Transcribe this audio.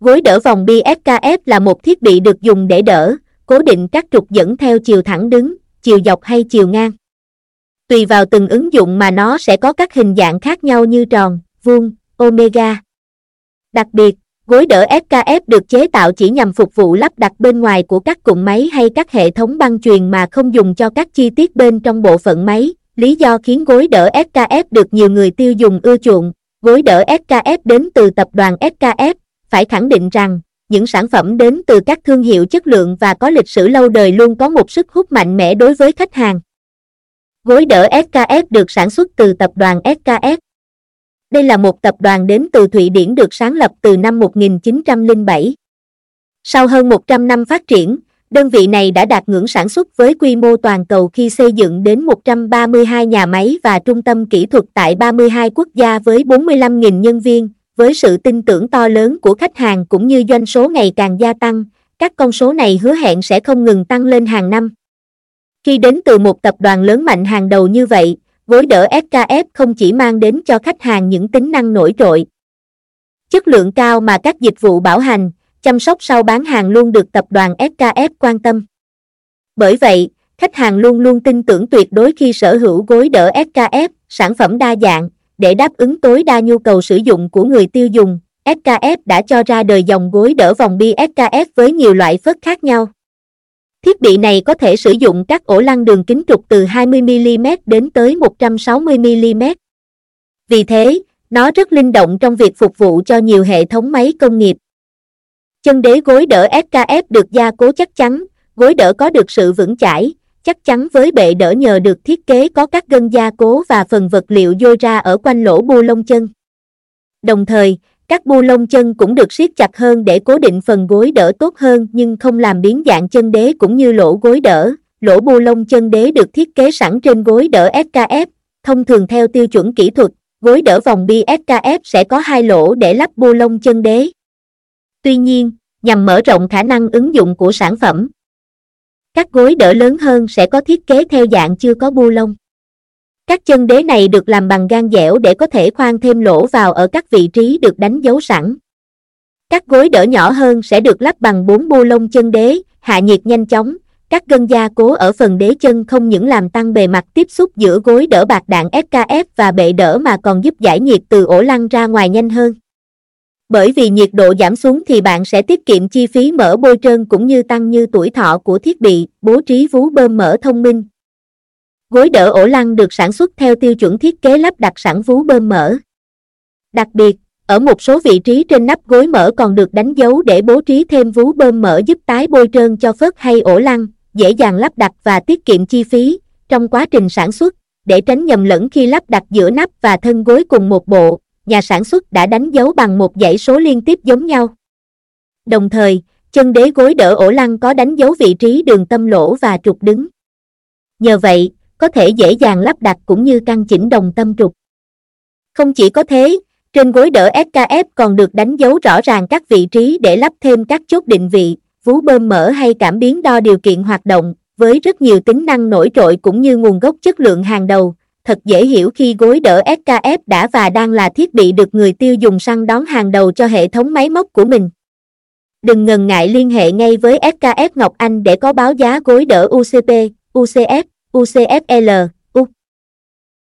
Gối đỡ vòng bi SKF là một thiết bị được dùng để đỡ, cố định các trục dẫn theo chiều thẳng đứng, chiều dọc hay chiều ngang. Tùy vào từng ứng dụng mà nó sẽ có các hình dạng khác nhau như tròn, vuông, omega. Đặc biệt, gối đỡ SKF được chế tạo chỉ nhằm phục vụ lắp đặt bên ngoài của các cụm máy hay các hệ thống băng truyền mà không dùng cho các chi tiết bên trong bộ phận máy. Lý do khiến gối đỡ SKF được nhiều người tiêu dùng ưa chuộng, gối đỡ SKF đến từ tập đoàn SKF, phải khẳng định rằng, những sản phẩm đến từ các thương hiệu chất lượng và có lịch sử lâu đời luôn có một sức hút mạnh mẽ đối với khách hàng. Gối đỡ SKF được sản xuất từ tập đoàn SKF. Đây là một tập đoàn đến từ Thụy Điển được sáng lập từ năm 1907. Sau hơn 100 năm phát triển, đơn vị này đã đạt ngưỡng sản xuất với quy mô toàn cầu khi xây dựng đến 132 nhà máy và trung tâm kỹ thuật tại 32 quốc gia với 45.000 nhân viên, với sự tin tưởng to lớn của khách hàng cũng như doanh số ngày càng gia tăng, các con số này hứa hẹn sẽ không ngừng tăng lên hàng năm. Khi đến từ một tập đoàn lớn mạnh hàng đầu như vậy, gối đỡ SKF không chỉ mang đến cho khách hàng những tính năng nổi trội. Chất lượng cao mà các dịch vụ bảo hành, chăm sóc sau bán hàng luôn được tập đoàn SKF quan tâm. Bởi vậy, khách hàng luôn luôn tin tưởng tuyệt đối khi sở hữu gối đỡ SKF, sản phẩm đa dạng, để đáp ứng tối đa nhu cầu sử dụng của người tiêu dùng. SKF đã cho ra đời dòng gối đỡ vòng bi SKF với nhiều loại phớt khác nhau. Thiết bị này có thể sử dụng các ổ lăn đường kính trục từ 20mm đến tới 160mm. Vì thế, nó rất linh động trong việc phục vụ cho nhiều hệ thống máy công nghiệp. Chân đế gối đỡ SKF được gia cố chắc chắn, gối đỡ có được sự vững chãi, chắc chắn với bệ đỡ nhờ được thiết kế có các gân gia cố và phần vật liệu dôi ra ở quanh lỗ bu lông chân. Đồng thời, các bu lông chân cũng được siết chặt hơn để cố định phần gối đỡ tốt hơn nhưng không làm biến dạng chân đế cũng như lỗ gối đỡ. Lỗ bu lông chân đế được thiết kế sẵn trên gối đỡ SKF, thông thường theo tiêu chuẩn kỹ thuật, gối đỡ vòng bi SKF sẽ có hai lỗ để lắp bu lông chân đế. Tuy nhiên, nhằm mở rộng khả năng ứng dụng của sản phẩm, các gối đỡ lớn hơn sẽ có thiết kế theo dạng chưa có bu lông. Các chân đế này được làm bằng gan dẻo để có thể khoan thêm lỗ vào ở các vị trí được đánh dấu sẵn. Các gối đỡ nhỏ hơn sẽ được lắp bằng bốn bu lông chân đế, hạ nhiệt nhanh chóng. Các gân gia cố ở phần đế chân không những làm tăng bề mặt tiếp xúc giữa gối đỡ bạc đạn SKF và bệ đỡ mà còn giúp giải nhiệt từ ổ lăn ra ngoài nhanh hơn. Bởi vì nhiệt độ giảm xuống thì bạn sẽ tiết kiệm chi phí mở bôi trơn cũng như tăng như tuổi thọ của thiết bị, bố trí vú bơm mở thông minh, Gối đỡ ổ lăn được sản xuất theo tiêu chuẩn thiết kế lắp đặt sẵn vú bơm mở. Đặc biệt, ở một số vị trí trên nắp gối mở còn được đánh dấu để bố trí thêm vú bơm mở giúp tái bôi trơn cho phớt hay ổ lăn, dễ dàng lắp đặt và tiết kiệm chi phí trong quá trình sản xuất, để tránh nhầm lẫn khi lắp đặt giữa nắp và thân gối cùng một bộ, nhà sản xuất đã đánh dấu bằng một dãy số liên tiếp giống nhau. Đồng thời, chân đế gối đỡ ổ lăn có đánh dấu vị trí đường tâm lỗ và trục đứng. Nhờ vậy, có thể dễ dàng lắp đặt cũng như căn chỉnh đồng tâm trục. Không chỉ có thế, trên gối đỡ SKF còn được đánh dấu rõ ràng các vị trí để lắp thêm các chốt định vị, vú bơm mở hay cảm biến đo điều kiện hoạt động, với rất nhiều tính năng nổi trội cũng như nguồn gốc chất lượng hàng đầu. Thật dễ hiểu khi gối đỡ SKF đã và đang là thiết bị được người tiêu dùng săn đón hàng đầu cho hệ thống máy móc của mình. Đừng ngần ngại liên hệ ngay với SKF Ngọc Anh để có báo giá gối đỡ UCP, UCF UCFL